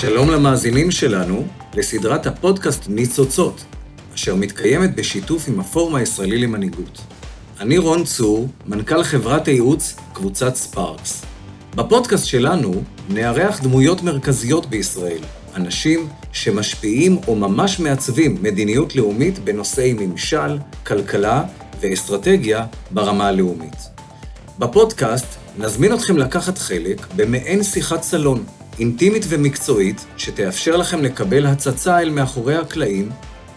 שלום למאזינים שלנו לסדרת הפודקאסט ניצוצות, אשר מתקיימת בשיתוף עם הפורום הישראלי למנהיגות. אני רון צור, מנכ"ל חברת הייעוץ קבוצת ספארקס. בפודקאסט שלנו נארח דמויות מרכזיות בישראל, אנשים שמשפיעים או ממש מעצבים מדיניות לאומית בנושאי ממשל, כלכלה ואסטרטגיה ברמה הלאומית. בפודקאסט נזמין אתכם לקחת חלק במעין שיחת סלון, אינטימית ומקצועית, שתאפשר לכם לקבל הצצה אל מאחורי הקלעים,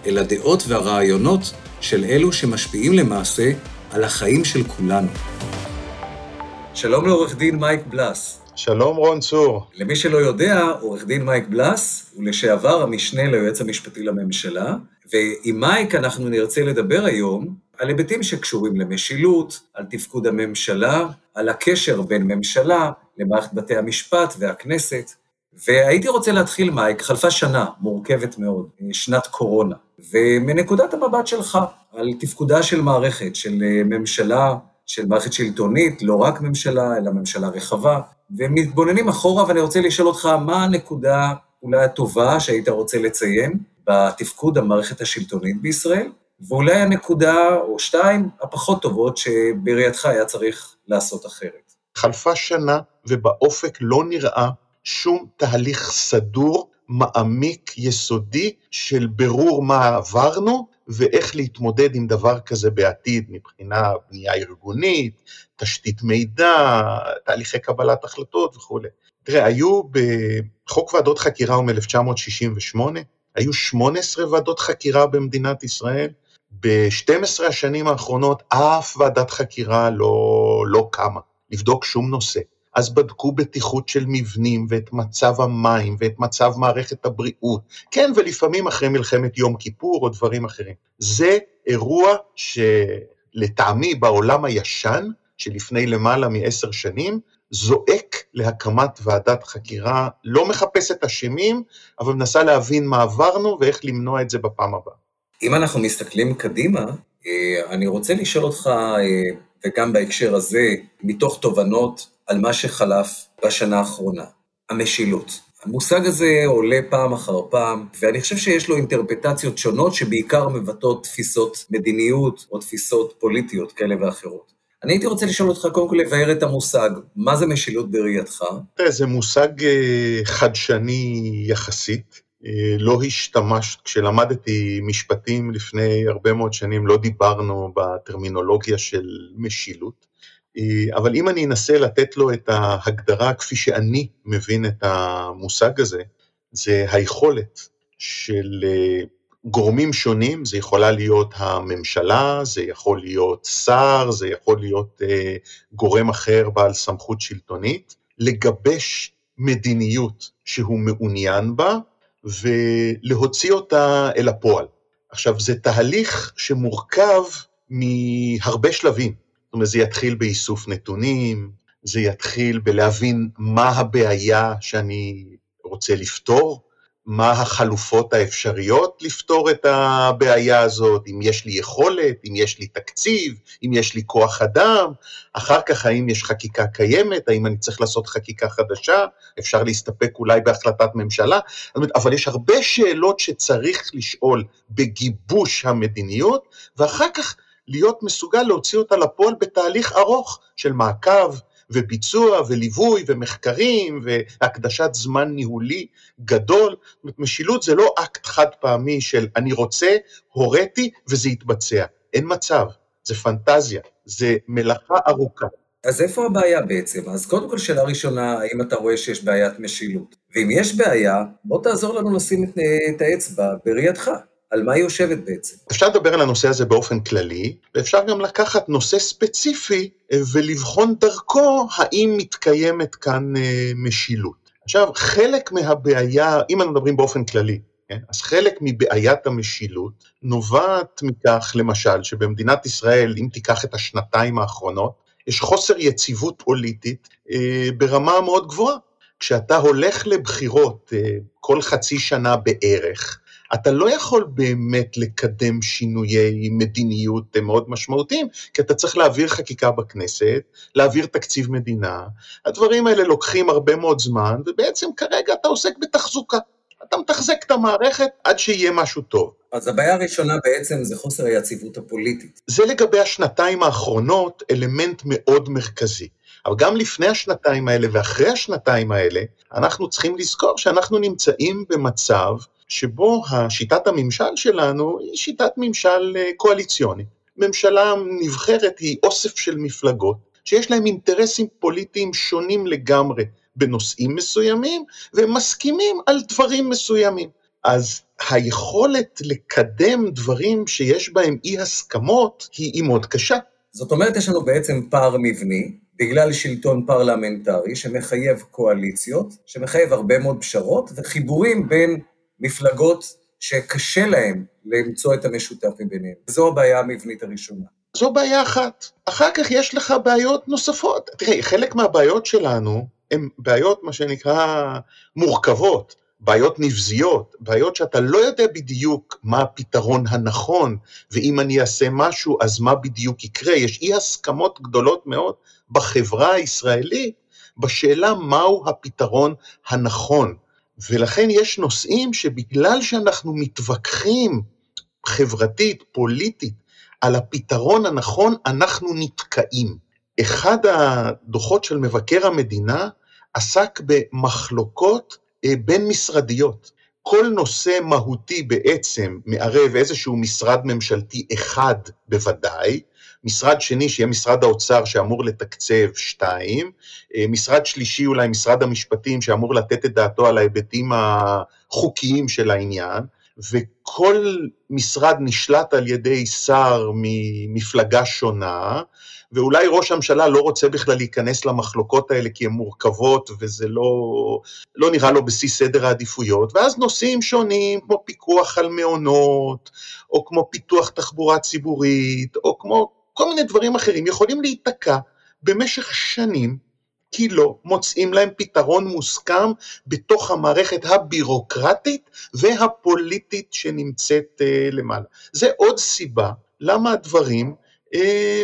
אל הדעות והרעיונות של אלו שמשפיעים למעשה על החיים של כולנו. שלום לעורך דין מייק בלס. שלום רון צור. למי שלא יודע, עורך דין מייק בלס הוא לשעבר המשנה ליועץ המשפטי לממשלה, ועם מייק אנחנו נרצה לדבר היום על היבטים שקשורים למשילות, על תפקוד הממשלה, על הקשר בין ממשלה למערכת בתי המשפט והכנסת. והייתי רוצה להתחיל, מייק, חלפה שנה מורכבת מאוד, שנת קורונה, ומנקודת המבט שלך על תפקודה של מערכת, של ממשלה, של מערכת שלטונית, לא רק ממשלה, אלא ממשלה רחבה, ומתבוננים אחורה, ואני רוצה לשאול אותך, מה הנקודה אולי הטובה שהיית רוצה לציין בתפקוד המערכת השלטונית בישראל, ואולי הנקודה, או שתיים, הפחות טובות שבראייתך היה צריך לעשות אחרת. חלפה שנה ובאופק לא נראה שום תהליך סדור, מעמיק, יסודי, של ברור מה עברנו ואיך להתמודד עם דבר כזה בעתיד מבחינה בנייה ארגונית, תשתית מידע, תהליכי קבלת החלטות וכולי. תראה, היו בחוק ועדות חקירה הוא מ-1968, היו 18 ועדות חקירה במדינת ישראל, ב-12 השנים האחרונות אף ועדת חקירה לא, לא קמה לבדוק שום נושא. אז בדקו בטיחות של מבנים ואת מצב המים ואת מצב מערכת הבריאות. כן, ולפעמים אחרי מלחמת יום כיפור או דברים אחרים. זה אירוע שלטעמי בעולם הישן, שלפני למעלה מעשר שנים, זועק להקמת ועדת חקירה, לא מחפשת אשמים, אבל מנסה להבין מה עברנו ואיך למנוע את זה בפעם הבאה. אם אנחנו מסתכלים קדימה, אה, אני רוצה לשאול אותך, אה, וגם בהקשר הזה, מתוך תובנות על מה שחלף בשנה האחרונה, המשילות. המושג הזה עולה פעם אחר פעם, ואני חושב שיש לו אינטרפטציות שונות שבעיקר מבטאות תפיסות מדיניות או תפיסות פוליטיות כאלה ואחרות. אני הייתי רוצה לשאול אותך קודם כל לבאר את המושג, מה זה משילות בראייתך? זה מושג אה, חדשני יחסית. אה, לא השתמשת, כשלמדתי משפטים לפני הרבה מאוד שנים לא דיברנו בטרמינולוגיה של משילות, אה, אבל אם אני אנסה לתת לו את ההגדרה כפי שאני מבין את המושג הזה, זה היכולת של אה, גורמים שונים, זה יכולה להיות הממשלה, זה יכול להיות שר, זה יכול להיות גורם אחר בעל סמכות שלטונית, לגבש מדיניות שהוא מעוניין בה, ולהוציא אותה אל הפועל. עכשיו, זה תהליך שמורכב מהרבה שלבים. זאת אומרת, זה יתחיל באיסוף נתונים, זה יתחיל בלהבין מה הבעיה שאני רוצה לפתור, מה החלופות האפשריות לפתור את הבעיה הזאת, אם יש לי יכולת, אם יש לי תקציב, אם יש לי כוח אדם, אחר כך האם יש חקיקה קיימת, האם אני צריך לעשות חקיקה חדשה, אפשר להסתפק אולי בהחלטת ממשלה, אבל יש הרבה שאלות שצריך לשאול בגיבוש המדיניות, ואחר כך להיות מסוגל להוציא אותה לפועל בתהליך ארוך של מעקב, וביצוע וליווי ומחקרים והקדשת זמן ניהולי גדול. משילות זה לא אקט חד פעמי של אני רוצה, הוריתי וזה יתבצע. אין מצב, זה פנטזיה, זה מלאכה ארוכה. אז איפה הבעיה בעצם? אז קודם כל שאלה ראשונה, האם אתה רואה שיש בעיית משילות? ואם יש בעיה, בוא תעזור לנו לשים את האצבע בראייתך. על מה היא יושבת בעצם? אפשר לדבר על הנושא הזה באופן כללי, ואפשר גם לקחת נושא ספציפי אה, ולבחון דרכו האם מתקיימת כאן אה, משילות. עכשיו, חלק מהבעיה, אם אנחנו מדברים באופן כללי, כן? אז חלק מבעיית המשילות נובעת מכך, למשל, שבמדינת ישראל, אם תיקח את השנתיים האחרונות, יש חוסר יציבות פוליטית אה, ברמה מאוד גבוהה. כשאתה הולך לבחירות אה, כל חצי שנה בערך, אתה לא יכול באמת לקדם שינויי מדיניות מאוד משמעותיים, כי אתה צריך להעביר חקיקה בכנסת, להעביר תקציב מדינה, הדברים האלה לוקחים הרבה מאוד זמן, ובעצם כרגע אתה עוסק בתחזוקה. אתה מתחזק את המערכת עד שיהיה משהו טוב. אז הבעיה הראשונה בעצם זה חוסר היציבות הפוליטית. זה לגבי השנתיים האחרונות אלמנט מאוד מרכזי. אבל גם לפני השנתיים האלה ואחרי השנתיים האלה, אנחנו צריכים לזכור שאנחנו נמצאים במצב שבו השיטת הממשל שלנו היא שיטת ממשל אה, קואליציוני. ממשלה נבחרת היא אוסף של מפלגות שיש להם אינטרסים פוליטיים שונים לגמרי בנושאים מסוימים, והם מסכימים על דברים מסוימים. אז היכולת לקדם דברים שיש בהם אי הסכמות היא מאוד קשה. זאת אומרת, יש לנו בעצם פער מבני, בגלל שלטון פרלמנטרי שמחייב קואליציות, שמחייב הרבה מאוד פשרות וחיבורים בין מפלגות שקשה להם למצוא את המשותף מביניהם. זו הבעיה המבנית הראשונה. זו בעיה אחת. אחר כך יש לך בעיות נוספות. תראה, חלק מהבעיות שלנו הן בעיות, מה שנקרא, מורכבות. בעיות נבזיות, בעיות שאתה לא יודע בדיוק מה הפתרון הנכון, ואם אני אעשה משהו אז מה בדיוק יקרה, יש אי הסכמות גדולות מאוד בחברה הישראלית בשאלה מהו הפתרון הנכון. ולכן יש נושאים שבגלל שאנחנו מתווכחים חברתית, פוליטית, על הפתרון הנכון, אנחנו נתקעים. אחד הדוחות של מבקר המדינה עסק במחלוקות אה, בין משרדיות. כל נושא מהותי בעצם מערב איזשהו משרד ממשלתי אחד בוודאי, משרד שני שיהיה משרד האוצר שאמור לתקצב שתיים, אה, משרד שלישי אולי משרד המשפטים שאמור לתת את דעתו על ההיבטים החוקיים של העניין, וכל משרד נשלט על ידי שר ממפלגה שונה, ואולי ראש הממשלה לא רוצה בכלל להיכנס למחלוקות האלה כי הן מורכבות וזה לא, לא נראה לו בסיס סדר העדיפויות, ואז נושאים שונים כמו פיקוח על מעונות, או כמו פיתוח תחבורה ציבורית, או כמו כל מיני דברים אחרים יכולים להיתקע במשך שנים כי לא מוצאים להם פתרון מוסכם בתוך המערכת הבירוקרטית והפוליטית שנמצאת uh, למעלה. זה עוד סיבה למה הדברים uh,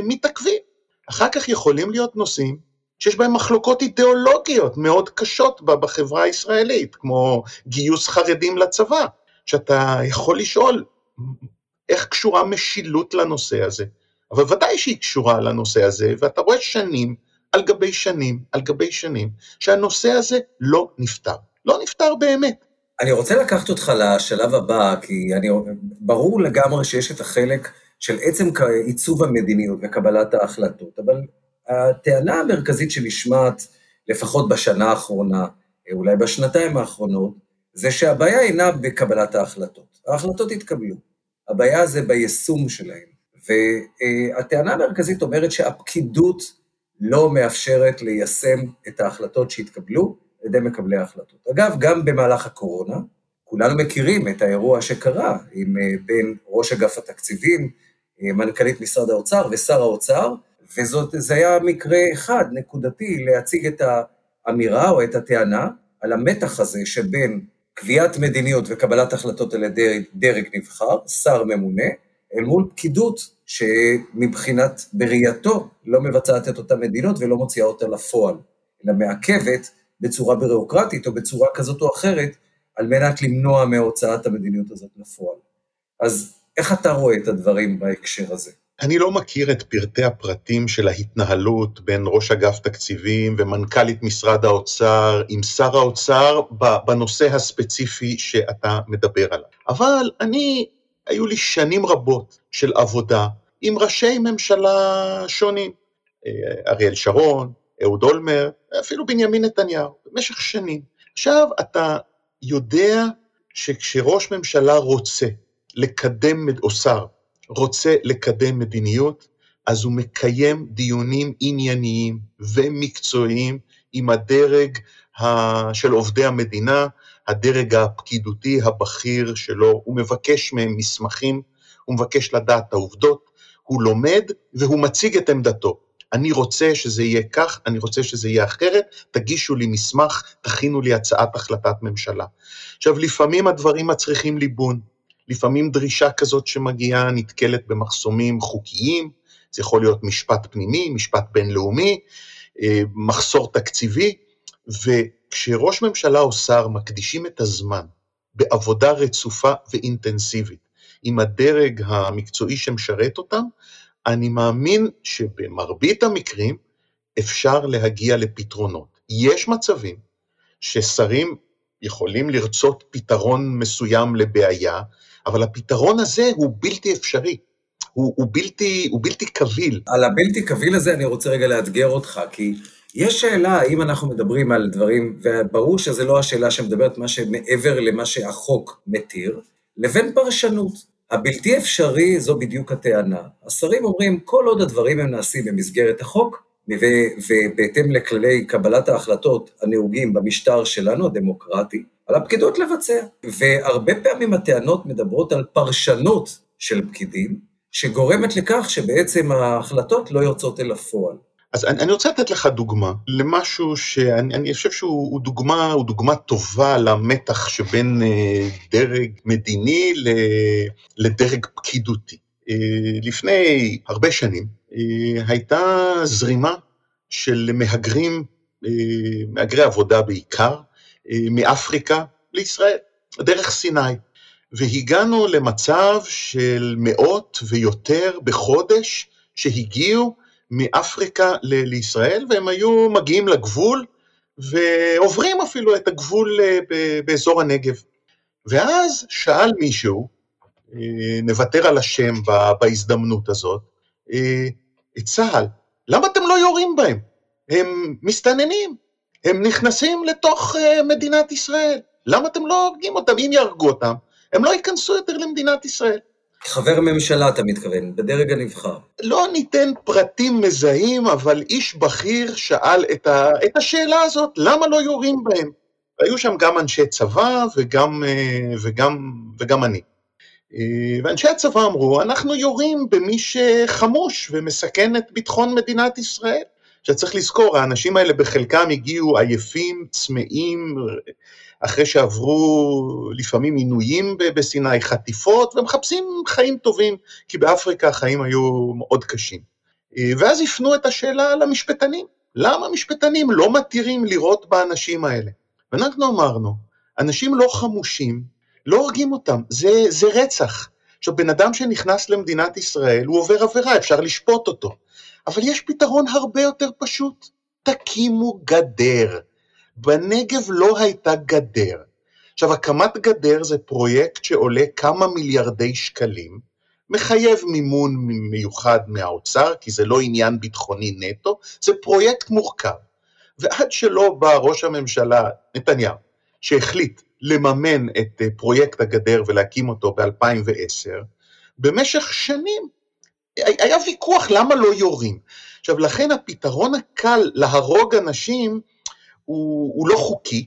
מתעכבים. אחר כך יכולים להיות נושאים שיש בהם מחלוקות אידיאולוגיות מאוד קשות בחברה הישראלית, כמו גיוס חרדים לצבא, שאתה יכול לשאול איך קשורה משילות לנושא הזה, אבל ודאי שהיא קשורה לנושא הזה, ואתה רואה שנים על גבי שנים על גבי שנים שהנושא הזה לא נפתר. לא נפתר באמת. אני רוצה לקחת אותך לשלב הבא, כי אני, ברור לגמרי שיש את החלק של עצם עיצוב המדיניות וקבלת ההחלטות, אבל הטענה המרכזית שנשמעת, לפחות בשנה האחרונה, אולי בשנתיים האחרונות, זה שהבעיה אינה בקבלת ההחלטות. ההחלטות התקבלו, הבעיה זה ביישום שלהן. והטענה המרכזית אומרת שהפקידות לא מאפשרת ליישם את ההחלטות שהתקבלו על ידי מקבלי ההחלטות. אגב, גם במהלך הקורונה, כולנו מכירים את האירוע שקרה עם, אה, בין ראש אגף התקציבים, אה, מנכ"לית משרד האוצר ושר האוצר, וזה היה מקרה אחד, נקודתי, להציג את האמירה או את הטענה על המתח הזה שבין קביעת מדיניות וקבלת החלטות על ידי דרג נבחר, שר ממונה, אל מול פקידות שמבחינת, בראייתו, לא מבצעת את אותה מדינות ולא מוציאה אותה לפועל, אלא מעכבת בצורה בירוקרטית או בצורה כזאת או אחרת, על מנת למנוע מהוצאת המדיניות הזאת לפועל. אז איך אתה רואה את הדברים בהקשר הזה? אני לא מכיר את פרטי הפרטים של ההתנהלות בין ראש אגף תקציבים ומנכ"לית משרד האוצר עם שר האוצר בנושא הספציפי שאתה מדבר עליו. אבל אני היו לי שנים רבות של עבודה עם ראשי ממשלה שונים, אה, אריאל שרון, אהוד אולמר, אפילו בנימין נתניהו, במשך שנים. עכשיו אתה יודע שכשראש ממשלה רוצה לקדם, או שר, רוצה לקדם מדיניות, אז הוא מקיים דיונים ענייניים ומקצועיים עם הדרג של עובדי המדינה, הדרג הפקידותי הבכיר שלו, הוא מבקש מהם מסמכים, הוא מבקש לדעת את העובדות, הוא לומד והוא מציג את עמדתו. אני רוצה שזה יהיה כך, אני רוצה שזה יהיה אחרת, תגישו לי מסמך, תכינו לי הצעת החלטת ממשלה. עכשיו, לפעמים הדברים מצריכים ליבון, לפעמים דרישה כזאת שמגיעה נתקלת במחסומים חוקיים, זה יכול להיות משפט פנימי, משפט בינלאומי, אה, מחסור תקציבי, וכשראש ממשלה או שר מקדישים את הזמן בעבודה רצופה ואינטנסיבית עם הדרג המקצועי שמשרת אותם, אני מאמין שבמרבית המקרים אפשר להגיע לפתרונות. יש מצבים ששרים יכולים לרצות פתרון מסוים לבעיה, אבל הפתרון הזה הוא בלתי אפשרי. הוא, הוא, בלתי, הוא בלתי קביל. על הבלתי קביל הזה אני רוצה רגע לאתגר אותך, כי יש שאלה האם אנחנו מדברים על דברים, וברור שזו לא השאלה שמדברת מה שמעבר למה שהחוק מתיר, לבין פרשנות. הבלתי אפשרי זו בדיוק הטענה. השרים אומרים, כל עוד הדברים הם נעשים במסגרת החוק, ובהתאם לכללי קבלת ההחלטות הנהוגים במשטר שלנו, הדמוקרטי, על הפקידות לבצע. והרבה פעמים הטענות מדברות על פרשנות של פקידים, שגורמת לכך שבעצם ההחלטות לא יוצאות אל הפועל. אז אני, אני רוצה לתת לך דוגמה למשהו שאני חושב שהוא דוגמה, הוא דוגמה טובה למתח שבין אה, דרג מדיני לדרג פקידותי. אה, לפני הרבה שנים אה, הייתה זרימה של מהגרים, מהגרי עבודה בעיקר, מאפריקה לישראל, דרך סיני. והגענו למצב של מאות ויותר בחודש שהגיעו מאפריקה ל- לישראל, והם היו מגיעים לגבול, ועוברים אפילו את הגבול אה, באזור הנגב. ואז שאל מישהו, אה, נוותר על השם בהזדמנות הזאת, אה, את צה"ל, למה אתם לא יורים בהם? הם מסתננים, הם נכנסים לתוך מדינת ישראל, למה אתם לא הורגים אותם? אם יהרגו אותם, הם לא ייכנסו יותר למדינת ישראל. חבר ממשלה, אתה מתכוון, בדרג הנבחר. לא ניתן פרטים מזהים, אבל איש בכיר שאל את, ה, את השאלה הזאת, למה לא יורים בהם? היו שם גם אנשי צבא וגם, אה, וגם, וגם אני. אה, ואנשי הצבא אמרו, אנחנו יורים במי שחמוש ומסכן את ביטחון מדינת ישראל. עכשיו צריך לזכור, האנשים האלה בחלקם הגיעו עייפים, צמאים, אחרי שעברו לפעמים עינויים בסיני, חטיפות, ומחפשים חיים טובים, כי באפריקה החיים היו מאוד קשים. אה, ואז הפנו את השאלה למשפטנים, למה משפטנים לא מתירים לירות באנשים האלה? ואנחנו אמרנו, אנשים לא חמושים, לא הורגים אותם, זה, זה רצח. עכשיו, בן אדם שנכנס למדינת ישראל, הוא עובר עבירה, אפשר לשפוט אותו. אבל יש פתרון הרבה יותר פשוט, תקימו גדר. בנגב לא הייתה גדר. עכשיו, הקמת גדר זה פרויקט שעולה כמה מיליארדי שקלים, מחייב מימון מיוחד מהאוצר, כי זה לא עניין ביטחוני נטו, זה פרויקט מורכב. ועד שלא בא ראש הממשלה נתניהו, שהחליט לממן את אה, פרויקט הגדר ולהקים אותו ב-2010, במשך שנים היה ויכוח למה לא יורים. עכשיו, לכן הפתרון הקל להרוג אנשים הוא, הוא לא חוקי,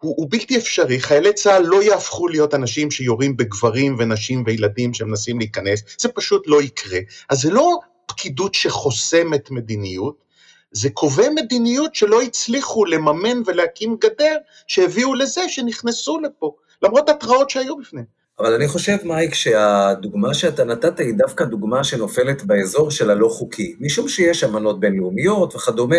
הוא, הוא בלתי אפשרי, חיילי צה"ל לא יהפכו להיות אנשים שיורים בגברים ונשים וילדים שמנסים להיכנס, זה פשוט לא יקרה. אז זה לא פקידות שחוסמת מדיניות, זה קובעי מדיניות שלא הצליחו לממן ולהקים גדר שהביאו לזה שנכנסו לפה, למרות התראות שהיו בפניהם. אבל אני חושב, מייק, שהדוגמה שאתה נתת היא דווקא דוגמה שנופלת באזור של הלא חוקי, משום שיש אמנות בינלאומיות וכדומה,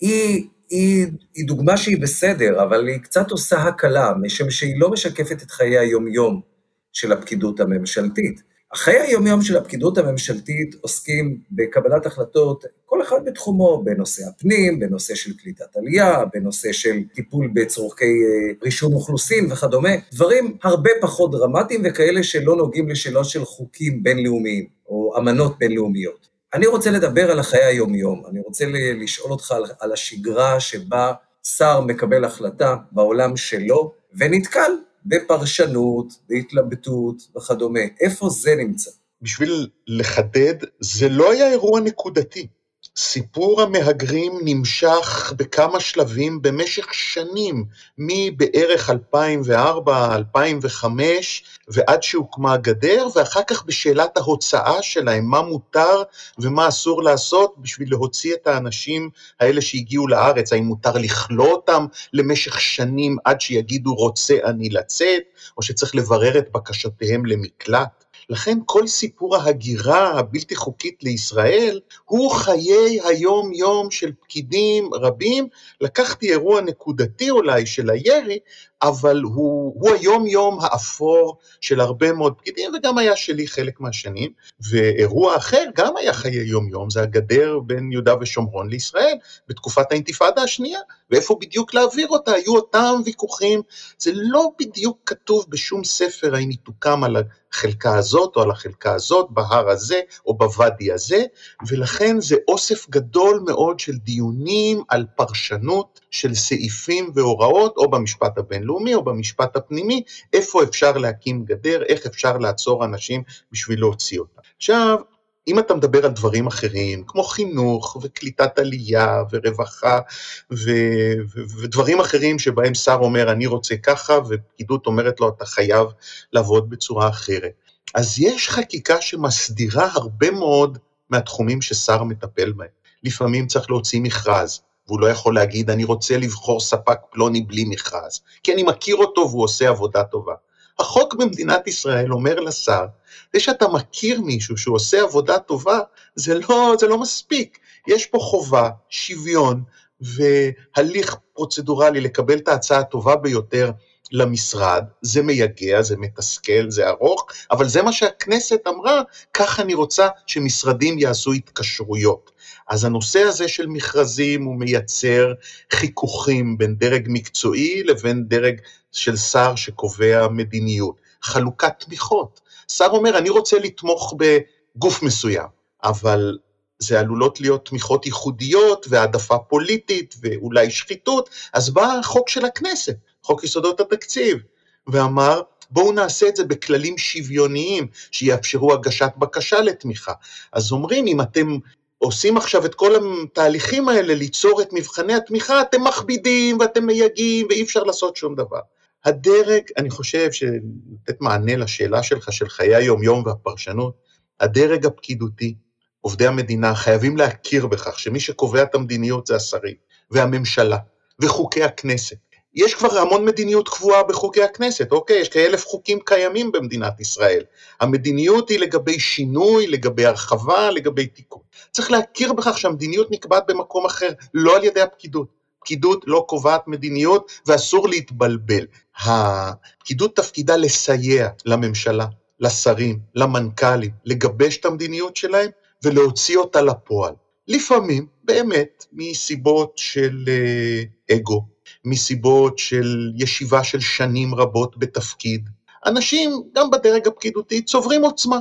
היא היא, היא דוגמה שהיא בסדר, אבל היא קצת עושה הקלה, משום שהיא לא משקפת את חיי היומיום של הפקידות הממשלתית. החיי היומיום של הפקידות הממשלתית עוסקים בקבלת החלטות, כל אחד בתחומו, בנושא הפנים, בנושא של קליטת עלייה, בנושא של טיפול בצורכי אה, רישום אוכלוסין וכדומה, דברים הרבה פחות דרמטיים וכאלה שלא נוגעים לשאלות של חוקים בינלאומיים או אמנות בינלאומיות. אני רוצה לדבר על החיי היומיום, אני רוצה לשאול אותך על, על השגרה שבה שר מקבל החלטה בעולם שלו, ונתקל בפרשנות, בהתלבטות וכדומה. איפה זה נמצא? בשביל לחדד, זה לא היה אירוע נקודתי. סיפור המהגרים נמשך בכמה שלבים במשך שנים, מבערך 2004, 2005 ועד שהוקמה הגדר, ואחר כך בשאלת ההוצאה שלהם, מה מותר ומה אסור לעשות בשביל להוציא את האנשים האלה שהגיעו לארץ, האם מותר לכלוא אותם למשך שנים עד שיגידו רוצה אני לצאת, או שצריך לברר את בקשותיהם למקלט. לכן כל סיפור ההגירה הבלתי חוקית לישראל הוא חיי היום-יום של פקידים רבים. לקחתי אירוע נקודתי אולי של הירי, אבל הוא, הוא היום-יום האפור של הרבה מאוד פקידים, וגם היה שלי חלק מהשנים. ואירוע אחר גם היה חיי יום-יום, זה הגדר בין יהודה ושומרון לישראל, בתקופת האינתיפאדה השנייה, ואיפה בדיוק להעביר אותה, היו אותם ויכוחים, זה לא בדיוק כתוב בשום ספר האם היא תוקם על החלקה הזאת או על החלקה הזאת, בהר הזה או בוואדי הזה, ולכן זה אוסף גדול מאוד של דיונים על פרשנות של סעיפים והוראות, או במשפט הבינלאומי או במשפט הפנימי, איפה אפשר להקים גדר, איך אפשר לעצור אנשים בשביל להוציא אותם. עכשיו, אם אתה מדבר על דברים אחרים, כמו חינוך וקליטת עלייה ורווחה ו- ו- ודברים אחרים שבהם שר אומר אני רוצה ככה ופקידות אומרת לו אתה חייב לעבוד בצורה אחרת. אז יש חקיקה שמסדירה הרבה מאוד מהתחומים ששר מטפל בהם. לפעמים צריך להוציא מכרז, והוא לא יכול להגיד אני רוצה לבחור ספק פלוני בלי מכרז, כי אני מכיר אותו והוא עושה עבודה טובה. החוק במדינת ישראל אומר לשר, זה שאתה מכיר מישהו שהוא עושה עבודה טובה, זה לא, זה לא מספיק. יש פה חובה, שוויון והליך פרוצדורלי לקבל את ההצעה הטובה ביותר למשרד, זה מייגע, זה מתסכל, זה ארוך, אבל זה מה שהכנסת אמרה, כך אני רוצה שמשרדים יעשו התקשרויות. אז הנושא הזה של מכרזים הוא מייצר חיכוכים בין דרג מקצועי לבין דרג של שר שקובע מדיניות. חלוקת תמיכות. שר אומר, אני רוצה לתמוך בגוף מסוים, אבל זה עלולות להיות תמיכות ייחודיות והעדפה פוליטית ואולי שחיתות, אז בא החוק של הכנסת, חוק יסודות התקציב, ואמר, בואו נעשה את זה בכללים שוויוניים שיאפשרו הגשת בקשה לתמיכה. אז אומרים, אם אתם עושים עכשיו את כל התהליכים האלה ליצור את מבחני התמיכה, אתם מכבידים ואתם מייגעים ואי אפשר לעשות שום דבר. הדרג, אני חושב שלתת מענה לשאלה שלך של חיי היום-יום והפרשנות, הדרג הפקידותי, עובדי המדינה, חייבים להכיר בכך שמי שקובע את המדיניות זה השרים, והממשלה, וחוקי הכנסת. יש כבר המון מדיניות קבועה בחוקי הכנסת, אוקיי? יש כאלף חוקים קיימים במדינת ישראל. המדיניות היא לגבי שינוי, לגבי הרחבה, לגבי תיקון. צריך להכיר בכך שהמדיניות נקבעת במקום אחר, לא על ידי הפקידות. פקידות לא קובעת מדיניות ואסור להתבלבל. הפקידות תפקידה לסייע לממשלה, לשרים, למנכ"לים, לגבש את המדיניות שלהם ולהוציא אותה לפועל. לפעמים, באמת, מסיבות של אה, אגו, מסיבות של ישיבה של שנים רבות בתפקיד, אנשים, גם בדרג הפקידותי, צוברים עוצמה.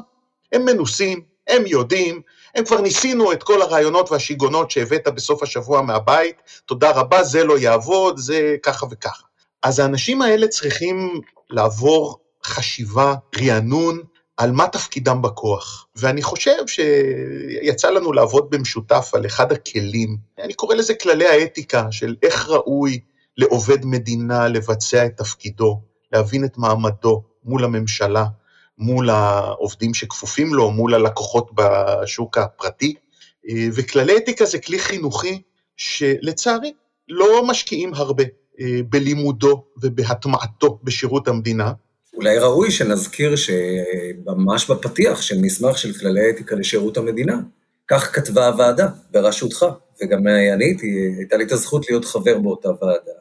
הם מנוסים, הם יודעים, הם כבר ניסינו את כל הרעיונות והשיגעונות שהבאת בסוף השבוע מהבית, תודה רבה, זה לא יעבוד, זה ככה וככה. אז האנשים האלה צריכים לעבור חשיבה, רענון, על מה תפקידם בכוח. ואני חושב שיצא לנו לעבוד במשותף על אחד הכלים, אני קורא לזה כללי האתיקה, של איך ראוי לעובד מדינה לבצע את תפקידו, להבין את מעמדו מול הממשלה, מול העובדים שכפופים לו, מול הלקוחות בשוק הפרטי. אה, וכללי אתיקה זה כלי חינוכי שלצערי לא משקיעים הרבה אה, בלימודו ובהטמעתו בשירות המדינה. אולי ראוי שנזכיר שממש בפתיח של מסמך של כללי אתיקה לשירות המדינה, כך כתבה הוועדה בראשותך, וגם אני הייתי, הייתה לי את הזכות להיות חבר באותה ועדה,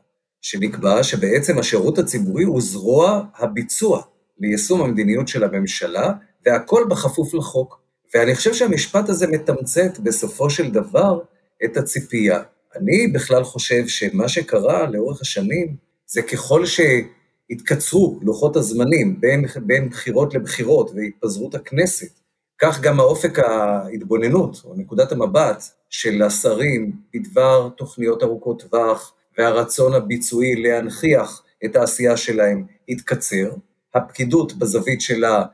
שנקבע שבעצם השירות הציבורי הוא זרוע הביצוע ליישום המדיניות של הממשלה, והכל בכפוף לחוק. ואני חושב שהמשפט הזה מתמצת בסופו של דבר את הציפייה. אני בכלל חושב שמה שקרה לאורך השנים, זה ככל שהתקצרו לוחות הזמנים בין, בין בחירות לבחירות והתפזרות הכנסת, כך גם האופק ההתבוננות, או נקודת המבט של השרים בדבר תוכניות ארוכות טווח והרצון הביצועי להנכיח את העשייה שלהם התקצר, הפקידות בזווית שלה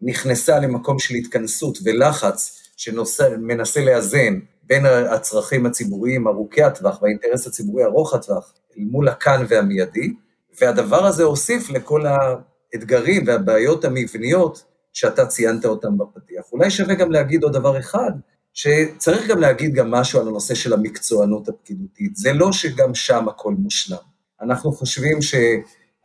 נכנסה למקום של התכנסות ולחץ שמנסה לאזן בין הצרכים הציבוריים ארוכי הטווח והאינטרס הציבורי ארוך הטווח אל מול הכאן והמיידי, והדבר הזה הוסיף לכל האתגרים והבעיות המבניות שאתה ציינת אותם בפתיח. אולי שווה גם להגיד עוד דבר אחד, שצריך גם להגיד גם משהו על הנושא של המקצוענות הפקידותית. זה לא שגם שם הכל מושלם. אנחנו חושבים ש...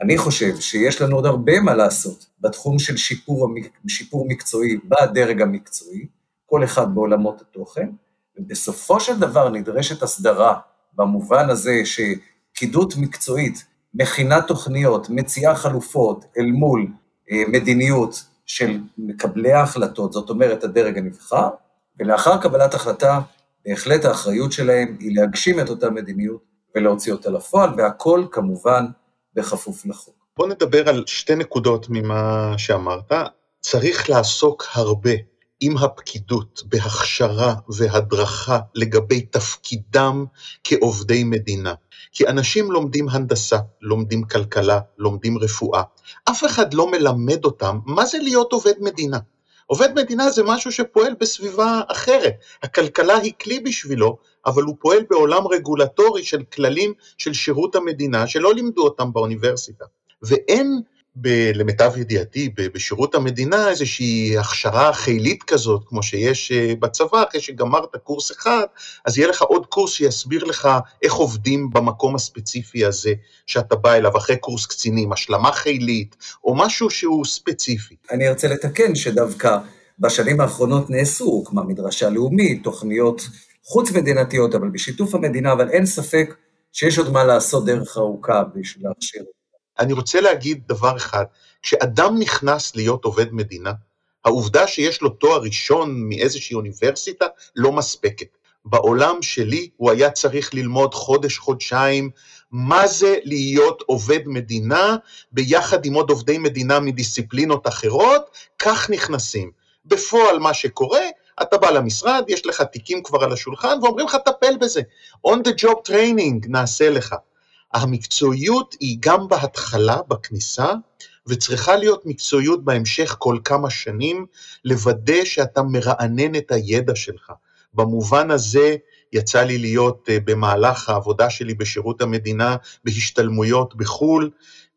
אני חושב שיש לנו עוד הרבה מה לעשות בתחום של שיפור, שיפור מקצועי בדרג המקצועי, כל אחד בעולמות התוכן, ובסופו של דבר נדרשת הסדרה במובן הזה שפקידות מקצועית מכינה תוכניות, מציעה חלופות אל מול אה, מדיניות של מקבלי ההחלטות, זאת אומרת הדרג הנבחר, ולאחר קבלת החלטה, בהחלט האחריות שלהם היא להגשים את אותה מדיניות ולהוציא אותה לפועל, והכל כמובן בכפוף לחוק. בוא נדבר על שתי נקודות ממה שאמרת. צריך לעסוק הרבה עם הפקידות בהכשרה והדרכה לגבי תפקידם כעובדי מדינה. כי אנשים לומדים הנדסה, לומדים כלכלה, לומדים רפואה. אף אחד לא מלמד אותם מה זה להיות עובד מדינה. עובד מדינה זה משהו שפועל בסביבה אחרת. הכלכלה היא כלי בשבילו, אבל הוא פועל בעולם רגולטורי של כללים של שירות המדינה שלא לימדו אותם באוניברסיטה. ואין ב, למיטב ידיעתי, בשירות המדינה איזושהי הכשרה חילית כזאת, כמו שיש אה, בצבא, אחרי שגמרת קורס אחד, אז יהיה לך עוד קורס שיסביר לך איך עובדים במקום הספציפי הזה שאתה בא אליו, אחרי קורס קצינים, השלמה חילית, או משהו שהוא ספציפי. אני ארצה לתקן שדווקא בשנים האחרונות נעשו, הוקמה מדרשה לאומית, תוכניות חוץ-מדינתיות, אבל בשיתוף המדינה, אבל אין ספק שיש עוד מה לעשות דרך ארוכה בשביל להכשיר. אני רוצה להגיד דבר אחד, כשאדם נכנס להיות עובד מדינה, העובדה שיש לו תואר ראשון מאיזושהי אוניברסיטה לא מספקת. בעולם שלי הוא היה צריך ללמוד חודש-חודשיים מה זה להיות עובד מדינה ביחד עם עוד עובדי מדינה מדיסציפלינות אחרות, כך נכנסים. בפועל מה שקורה, אתה בא למשרד, יש לך תיקים כבר על השולחן ואומרים לך טפל בזה. on the job training נעשה לך. המקצועיות היא גם בהתחלה, בכניסה, וצריכה להיות מקצועיות בהמשך כל כמה שנים, לוודא שאתה מרענן את הידע שלך. במובן הזה יצא לי להיות אה, במהלך העבודה שלי בשירות המדינה בהשתלמויות בחו"ל,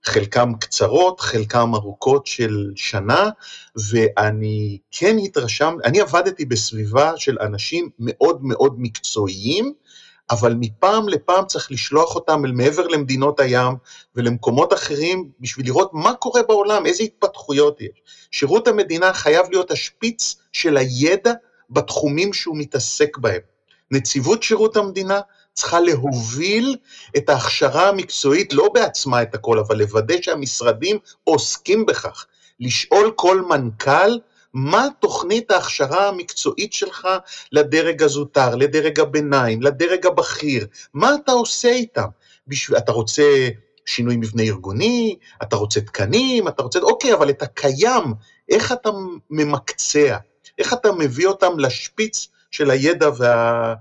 חלקם קצרות, חלקם ארוכות של שנה, ואני כן התרשם, אני עבדתי בסביבה של אנשים מאוד מאוד מקצועיים, אבל מפעם לפעם צריך לשלוח אותם אל מעבר למדינות הים ולמקומות אחרים בשביל לראות מה קורה בעולם, איזה התפתחויות יש. שירות המדינה חייב להיות השפיץ של הידע בתחומים שהוא מתעסק בהם. נציבות שירות המדינה צריכה להוביל את ההכשרה המקצועית, לא בעצמה את הכל, אבל לוודא שהמשרדים עוסקים בכך. לשאול כל מנכ"ל מה תוכנית ההכשרה המקצועית שלך לדרג הזוטר, לדרג הביניים, לדרג הבכיר, מה אתה עושה איתם? בשביל, אתה רוצה שינוי מבנה ארגוני, אתה רוצה תקנים, אתה רוצה, אוקיי, אבל את הקיים, איך אתה ממקצע? איך אתה מביא אותם לשפיץ של הידע וה...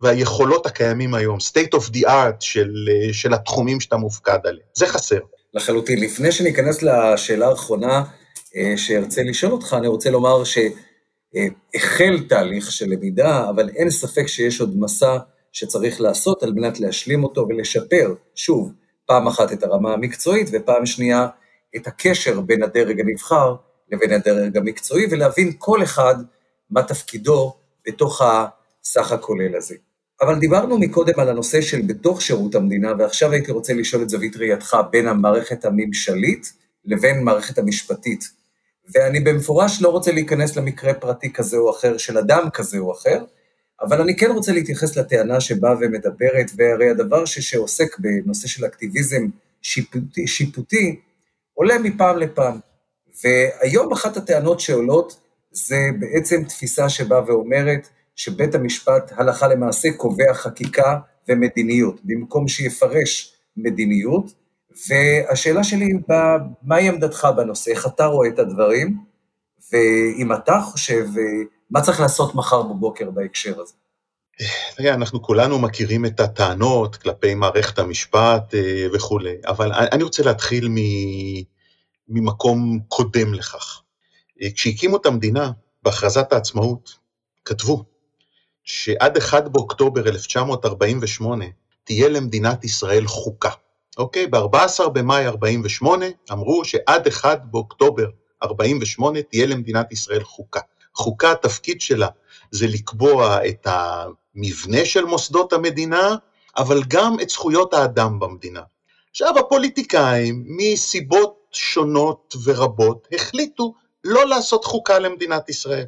והיכולות הקיימים היום, state of the art של, של התחומים שאתה מופקד עליהם. זה חסר. לחלוטין. לפני שניכנס לשאלה האחרונה, אה, שארצה לשאול אותך, אני רוצה לומר שהחל תהליך של למידה, אבל אין ספק שיש עוד מסע שצריך לעשות על מנת להשלים אותו ולשפר, שוב, פעם אחת את הרמה המקצועית ופעם שנייה את הקשר בין הדרג הנבחר לבין הדרג המקצועי, ולהבין כל אחד מה תפקידו בתוך הסך הכולל הזה. אבל דיברנו מקודם על הנושא של בתוך שירות המדינה, ועכשיו הייתי רוצה לשאול את זווית ראייתך בין המערכת הממשלית לבין מערכת המשפטית. ואני במפורש לא רוצה להיכנס למקרה פרטי כזה או אחר של אדם כזה או אחר, אבל אני כן רוצה להתייחס לטענה שבאה ומדברת, והרי הדבר ש, שעוסק בנושא של אקטיביזם שיפוטי, שיפוטי עולה מפעם לפעם. והיום אחת הטענות שעולות זה בעצם תפיסה שבאה ואומרת שבית המשפט הלכה למעשה קובע חקיקה ומדיניות, במקום שיפרש מדיניות, והשאלה שלי, מהי עמדתך בנושא? איך אתה רואה את הדברים? ואם אתה חושב, מה צריך לעשות מחר בבוקר בהקשר הזה? תראה, אנחנו כולנו מכירים את הטענות כלפי מערכת המשפט אה, וכולי, אבל אני רוצה להתחיל ממקום קודם לכך. אה, כשהקימו את המדינה, בהכרזת העצמאות, כתבו שעד 1 באוקטובר 1948 תהיה למדינת ישראל חוקה. אוקיי? ב-14 במאי 48 אמרו שעד 1 באוקטובר 48 תהיה למדינת ישראל חוקה. חוקה, התפקיד שלה זה לקבוע את המבנה של מוסדות המדינה, אבל גם את זכויות האדם במדינה. עכשיו הפוליטיקאים, מסיבות שונות ורבות, החליטו לא לעשות חוקה למדינת ישראל.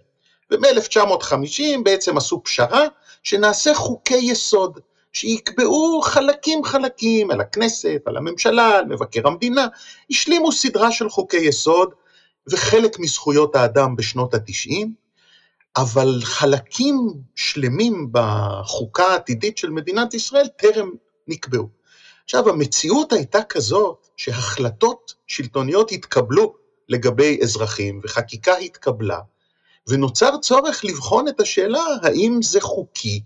ומ-1950 בעצם עשו פשרה שנעשה חוקי יסוד, שיקבעו חלקים חלקים על הכנסת, על הממשלה, על מבקר המדינה, השלימו סדרה של חוקי יסוד וחלק מזכויות האדם בשנות התשעים, אבל חלקים שלמים בחוקה העתידית של מדינת ישראל טרם נקבעו. עכשיו, המציאות הייתה כזאת שהחלטות שלטוניות התקבלו לגבי אזרחים וחקיקה התקבלה, ונוצר צורך לבחון את השאלה האם זה חוקי,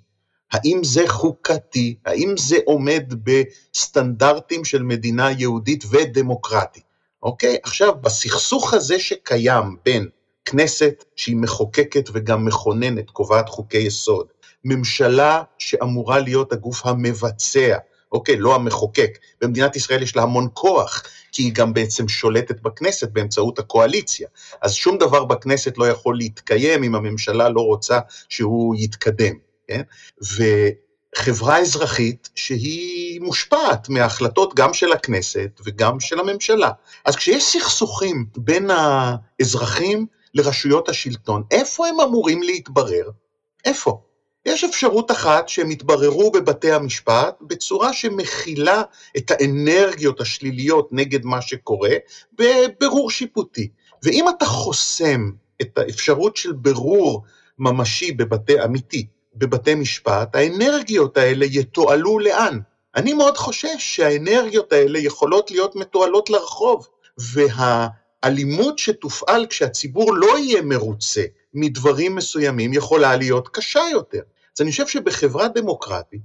האם זה חוקתי, האם זה עומד בסטנדרטים של מדינה יהודית ודמוקרטית. אוקיי? עכשיו, בסכסוך הזה שקיים בין כנסת שהיא מחוקקת וגם מכוננת, קובעת חוקי יסוד, ממשלה שאמורה להיות הגוף המבצע, אוקיי, לא המחוקק, במדינת ישראל יש לה המון כוח, כי היא גם בעצם שולטת בכנסת באמצעות הקואליציה, אז שום דבר בכנסת לא יכול להתקיים אם הממשלה לא רוצה שהוא יתקדם, כן? חברה אזרחית שהיא מושפעת מההחלטות גם של הכנסת וגם של הממשלה. אז כשיש סכסוכים בין האזרחים לרשויות השלטון, איפה הם אמורים להתברר? איפה? יש אפשרות אחת שהם יתבררו בבתי המשפט בצורה שמכילה את האנרגיות השליליות נגד מה שקורה בבירור שיפוטי. ואם אתה חוסם את האפשרות של בירור ממשי בבתי, אמיתי, בבתי משפט, האנרגיות האלה יתועלו לאן? אני מאוד חושש שהאנרגיות האלה יכולות להיות מתועלות לרחוב, והאלימות שתופעל כשהציבור לא יהיה מרוצה מדברים מסוימים יכולה להיות קשה יותר. אז אני חושב שבחברה דמוקרטית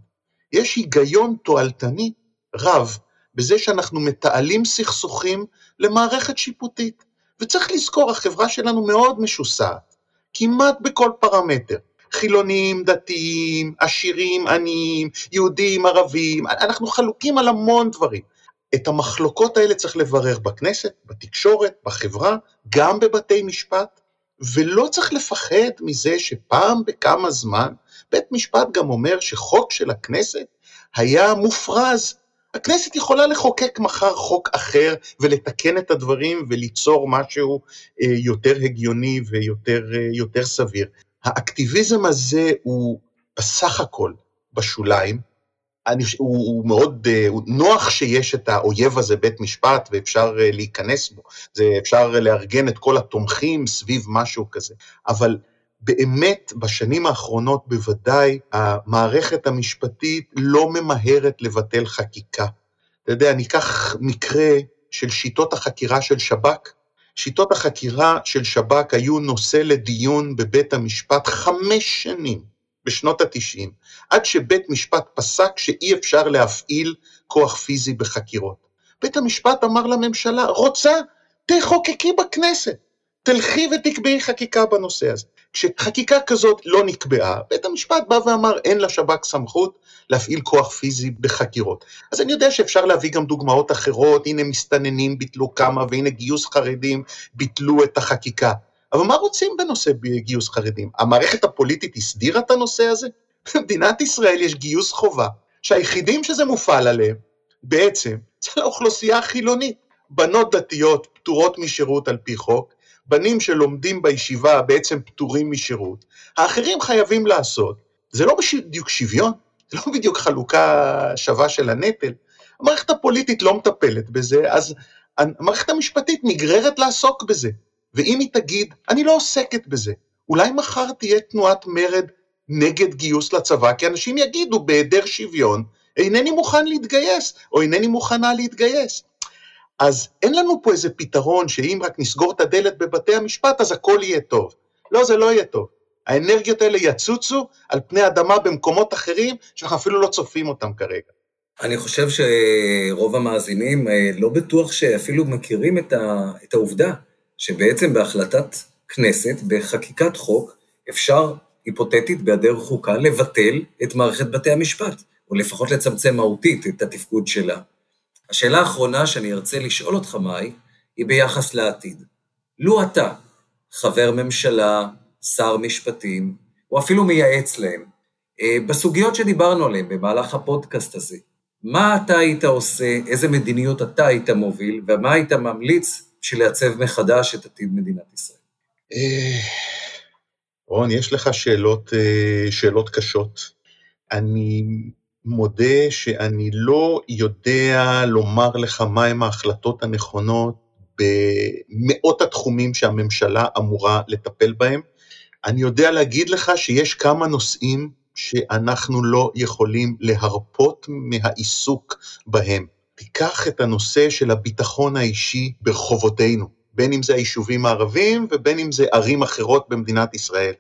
יש היגיון תועלתני רב בזה שאנחנו מתעלים סכסוכים למערכת שיפוטית. וצריך לזכור, החברה שלנו מאוד משוסעת, כמעט בכל פרמטר. חילונים, דתיים, עשירים, עניים, יהודים, ערבים, אנחנו חלוקים על המון דברים. את המחלוקות האלה צריך לברר בכנסת, בתקשורת, בחברה, גם בבתי משפט, ולא צריך לפחד מזה שפעם בכמה זמן בית משפט גם אומר שחוק של הכנסת היה מופרז. הכנסת יכולה לחוקק מחר חוק אחר ולתקן את הדברים וליצור משהו אה, יותר הגיוני ויותר אה, סביר. האקטיביזם הזה הוא בסך הכל בשוליים, אני, הוא, הוא מאוד, אה, הוא נוח שיש את האויב הזה, בית משפט, ואפשר להיכנס בו, זה אפשר לארגן את כל התומכים סביב משהו כזה, אבל באמת בשנים האחרונות בוודאי המערכת המשפטית לא ממהרת לבטל חקיקה. אתה יודע, אני אקח מקרה של שיטות החקירה של שב"כ, שיטות החקירה של שב"כ היו נושא לדיון בבית המשפט חמש שנים בשנות התשעים, עד שבית משפט פסק שאי אפשר להפעיל כוח פיזי בחקירות. בית המשפט אמר לממשלה, רוצה, תחוקקי בכנסת, תלכי ותקבעי חקיקה בנושא הזה. כשחקיקה כזאת לא נקבעה, בית המשפט בא ואמר אין לשב"כ סמכות להפעיל כוח פיזי בחקירות. אז אני יודע שאפשר להביא גם דוגמאות אחרות, הנה מסתננים ביטלו כמה והנה גיוס חרדים ביטלו את החקיקה. אבל מה רוצים בנושא גיוס חרדים? המערכת הפוליטית הסדירה את הנושא הזה? במדינת ישראל יש גיוס חובה, שהיחידים שזה מופעל עליהם, בעצם, זה לאוכלוסייה החילונית. בנות דתיות פטורות משירות על פי חוק, בנים שלומדים בישיבה בעצם פטורים משירות, האחרים חייבים לעשות. זה לא בדיוק שוויון, זה לא בדיוק חלוקה שווה של הנטל. המערכת הפוליטית לא מטפלת בזה, אז המערכת המשפטית נגררת לעסוק בזה. ואם היא תגיד, אני לא עוסקת בזה, אולי מחר תהיה תנועת מרד נגד גיוס לצבא, כי אנשים יגידו, בהיעדר שוויון, אינני מוכן להתגייס, או אינני מוכנה להתגייס. אז אין לנו פה איזה פתרון שאם רק נסגור את הדלת בבתי המשפט אז הכל יהיה טוב. לא, זה לא יהיה טוב. האנרגיות האלה יצוצו על פני אדמה במקומות אחרים שאנחנו אפילו לא צופים אותם כרגע. אני חושב שרוב המאזינים אה, לא בטוח שאפילו מכירים את, ה, את העובדה שבעצם בהחלטת כנסת, בחקיקת חוק, אפשר היפותטית, בהיעדר חוקה, לבטל את מערכת בתי המשפט, או לפחות לצמצם מהותית את התפקוד שלה. השאלה האחרונה שאני ארצה לשאול אותך, מאי, היא ביחס לעתיד. לו אתה, חבר ממשלה, שר משפטים, או אפילו מייעץ להם, אה, בסוגיות שדיברנו עליהן במהלך הפודקאסט הזה, מה אתה היית עושה, איזה מדיניות אתה היית מוביל, ומה היית ממליץ בשביל לעצב מחדש את עתיד מדינת ישראל? אה, רון, יש לך שאלות, אה, שאלות קשות. אני מודה שאני לא יודע לומר לך מהם ההחלטות הנכונות במאות התחומים שהממשלה אמורה לטפל בהם. אני יודע להגיד לך שיש כמה נושאים שאנחנו לא יכולים להרפות מהעיסוק בהם. תיקח את הנושא של הביטחון האישי ברחובותינו, בין אם זה היישובים הערביים ובין אם זה ערים אחרות במדינת ישראל.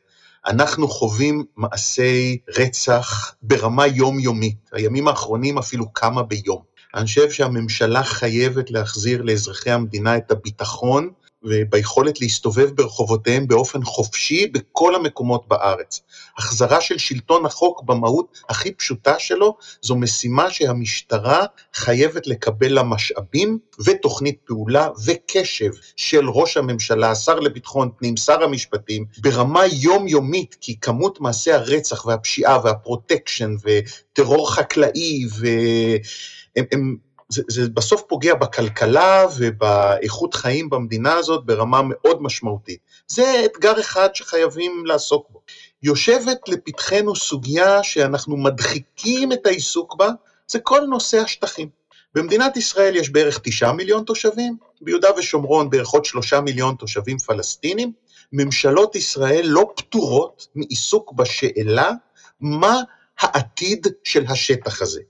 אנחנו חווים מעשי רצח ברמה יומיומית, הימים האחרונים אפילו כמה ביום. אני חושב שהממשלה חייבת להחזיר לאזרחי המדינה את הביטחון וביכולת להסתובב ברחובותיהם באופן חופשי בכל המקומות בארץ. החזרה של שלטון החוק במהות הכי פשוטה שלו, זו משימה שהמשטרה חייבת לקבל לה משאבים ותוכנית פעולה וקשב של ראש הממשלה, השר לביטחון פנים, שר המשפטים, ברמה יומיומית, כי כמות מעשי הרצח והפשיעה והפרוטקשן וטרור חקלאי והם הם זה, זה בסוף פוגע בכלכלה ובאיכות חיים במדינה הזאת ברמה מאוד משמעותית. זה אתגר אחד שחייבים לעסוק בו. יושבת לפתחנו סוגיה שאנחנו מדחיקים את העיסוק בה, זה כל נושא השטחים. במדינת ישראל יש בערך תשעה מיליון תושבים, ביהודה ושומרון בערך עוד שלושה מיליון תושבים פלסטינים. ממשלות ישראל לא פטורות מעיסוק בשאלה מה העתיד של השטח הזה.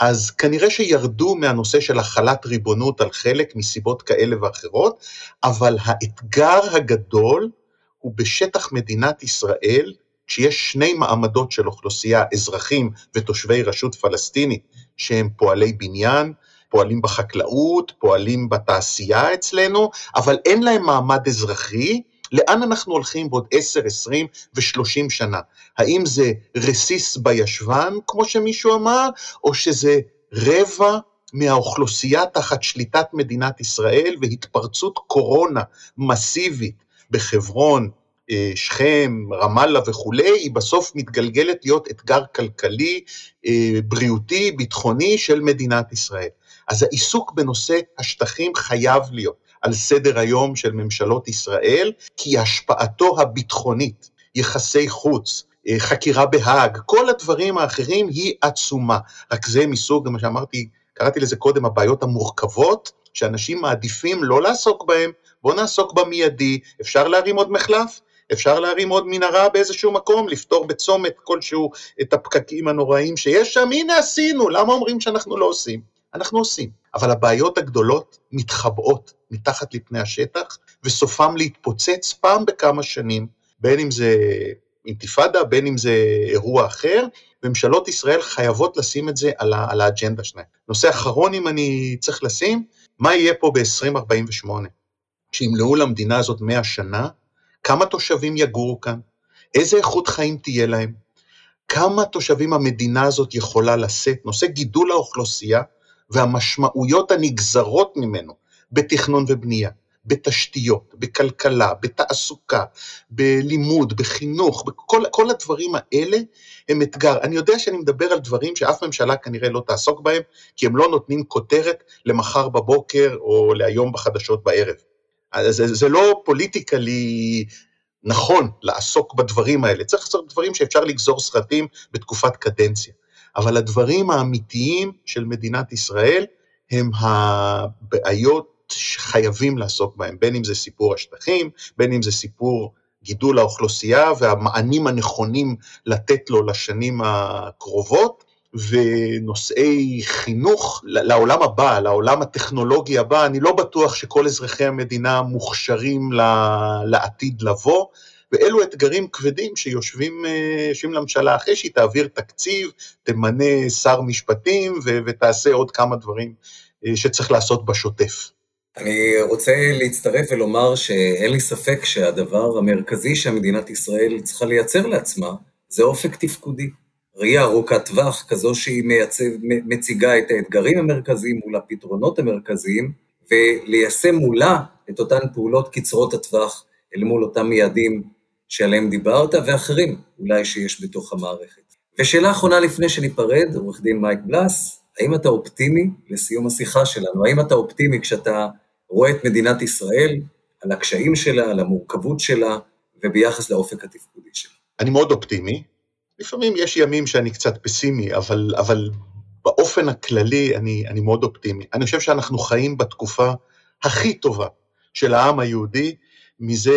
אז כנראה שירדו מהנושא של החלת ריבונות על חלק מסיבות כאלה ואחרות, אבל האתגר הגדול הוא בשטח מדינת ישראל, כשיש שני מעמדות של אוכלוסייה, אזרחים ותושבי רשות פלסטינית, שהם פועלי בניין, פועלים בחקלאות, פועלים בתעשייה אצלנו, אבל אין להם מעמד אזרחי, לאן אנחנו הולכים בעוד 10, 20 ו-30 שנה? האם זה רסיס בישבן, כמו שמישהו אמר, או שזה רבע מהאוכלוסייה תחת שליטת מדינת ישראל והתפרצות קורונה מסיבית בחברון, אה, שכם, רמאללה וכולי, היא בסוף מתגלגלת להיות אתגר כלכלי, אה, בריאותי, ביטחוני של מדינת ישראל. אז העיסוק בנושא השטחים חייב להיות. על סדר היום של ממשלות ישראל, כי השפעתו הביטחונית, יחסי חוץ, אה, חקירה בהאג, כל הדברים האחרים היא עצומה. רק זה מסוג, מה שאמרתי, קראתי לזה קודם, הבעיות המורכבות, שאנשים מעדיפים לא לעסוק בהן, בואו נעסוק במיידי, אפשר להרים עוד מחלף? אפשר להרים עוד מנהרה באיזשהו מקום, לפתור בצומת כלשהו את הפקקים הנוראים שיש שם, הנה עשינו, למה אומרים שאנחנו לא עושים? אנחנו עושים. אבל הבעיות הגדולות מתחבאות מתחת לפני השטח, וסופם להתפוצץ פעם בכמה שנים, בין אם זה אינתיפאדה, בין אם זה אירוע אחר, ממשלות ישראל חייבות לשים את זה על, על האג'נדה שלהן. נושא אחרון, אם אני צריך לשים, מה יהיה פה ב-2048? כשימלאו למדינה הזאת 100 שנה, כמה תושבים יגורו כאן? איזה איכות חיים תהיה להם? כמה תושבים המדינה הזאת יכולה לשאת? נושא גידול האוכלוסייה והמשמעויות הנגזרות ממנו בתכנון ובנייה, בתשתיות, בכלכלה, בתעסוקה, בלימוד, בחינוך, בכל כל הדברים האלה הם אתגר. אני יודע שאני מדבר על דברים שאף ממשלה כנראה לא תעסוק בהם, כי הם לא נותנים כותרת למחר בבוקר או להיום בחדשות בערב. זה, זה לא פוליטיקלי נכון לעסוק בדברים האלה, צריך לעשות דברים שאפשר לגזור סרטים בתקופת קדנציה. אבל הדברים האמיתיים של מדינת ישראל הם הבעיות שחייבים לעסוק בהם, בין אם זה סיפור השטחים, בין אם זה סיפור גידול האוכלוסייה והמענים הנכונים לתת לו לשנים הקרובות, ונושאי חינוך לעולם הבא, לעולם הטכנולוגי הבא, אני לא בטוח שכל אזרחי המדינה מוכשרים לעתיד לבוא, ואלו אתגרים כבדים שיושבים אה, לממשלה אחרי שהיא תעביר תקציב, תמנה שר משפטים ו- ותעשה עוד כמה דברים אה, שצריך לעשות בשוטף. אני רוצה להצטרף ולומר שאין לי ספק שהדבר המרכזי שמדינת ישראל צריכה לייצר לעצמה זה אופק תפקודי. ראייה ארוכת טווח, כזו שהיא מייצב, מציגה את האתגרים המרכזיים מול הפתרונות המרכזיים, וליישם מולה את אותן פעולות קצרות הטווח אל מול אותם יעדים שעליהם דיברת, ואחרים אולי שיש בתוך המערכת. ושאלה אחרונה לפני שניפרד, עורך דין מייק בלס, האם אתה אופטימי לסיום השיחה שלנו? האם אתה אופטימי כשאתה רואה את מדינת ישראל, על הקשיים שלה, על המורכבות שלה, וביחס לאופק התפקודי שלה? אני מאוד אופטימי. לפעמים יש ימים שאני קצת פסימי, אבל, אבל באופן הכללי אני, אני מאוד אופטימי. אני חושב שאנחנו חיים בתקופה הכי טובה של העם היהודי, מזה,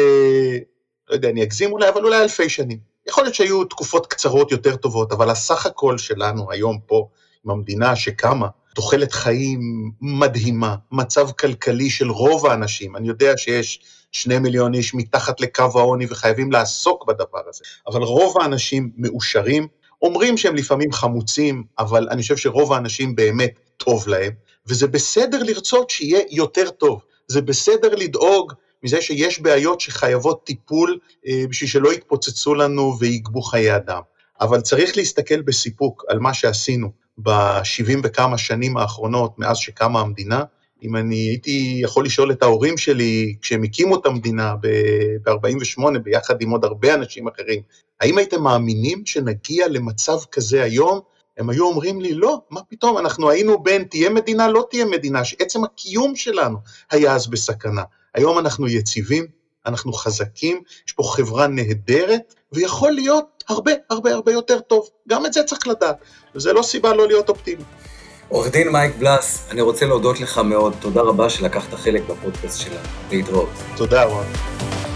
לא יודע, אני אגזים אולי, אבל אולי אלפי שנים. יכול להיות שהיו תקופות קצרות יותר טובות, אבל הסך הכל שלנו היום פה, עם המדינה שקמה, תוחלת חיים מדהימה, מצב כלכלי של רוב האנשים, אני יודע שיש שני מיליון איש מתחת לקו העוני וחייבים לעסוק בדבר הזה, אבל רוב האנשים מאושרים, אומרים שהם לפעמים חמוצים, אבל אני חושב שרוב האנשים באמת טוב להם, וזה בסדר לרצות שיהיה יותר טוב, זה בסדר לדאוג מזה שיש בעיות שחייבות טיפול אה, בשביל שלא יתפוצצו לנו ויגבו חיי אדם. אבל צריך להסתכל בסיפוק על מה שעשינו ב-70 וכמה שנים האחרונות מאז שקמה המדינה. אם אני הייתי יכול לשאול את ההורים שלי, כשהם הקימו את המדינה ב-48' ביחד עם עוד הרבה אנשים אחרים, האם הייתם מאמינים שנגיע למצב כזה היום? הם היו אומרים לי, לא, מה פתאום, אנחנו היינו בין תהיה מדינה, לא תהיה מדינה, שעצם הקיום שלנו היה אז בסכנה. היום אנחנו יציבים, אנחנו חזקים, יש פה חברה נהדרת, ויכול להיות הרבה הרבה הרבה יותר טוב. גם את זה צריך לדעת, וזה לא סיבה לא להיות אופטימי. עורך דין מייק בלס, אני רוצה להודות לך מאוד, תודה רבה שלקחת חלק בפודקאסט שלנו. להתראות. תודה רבה.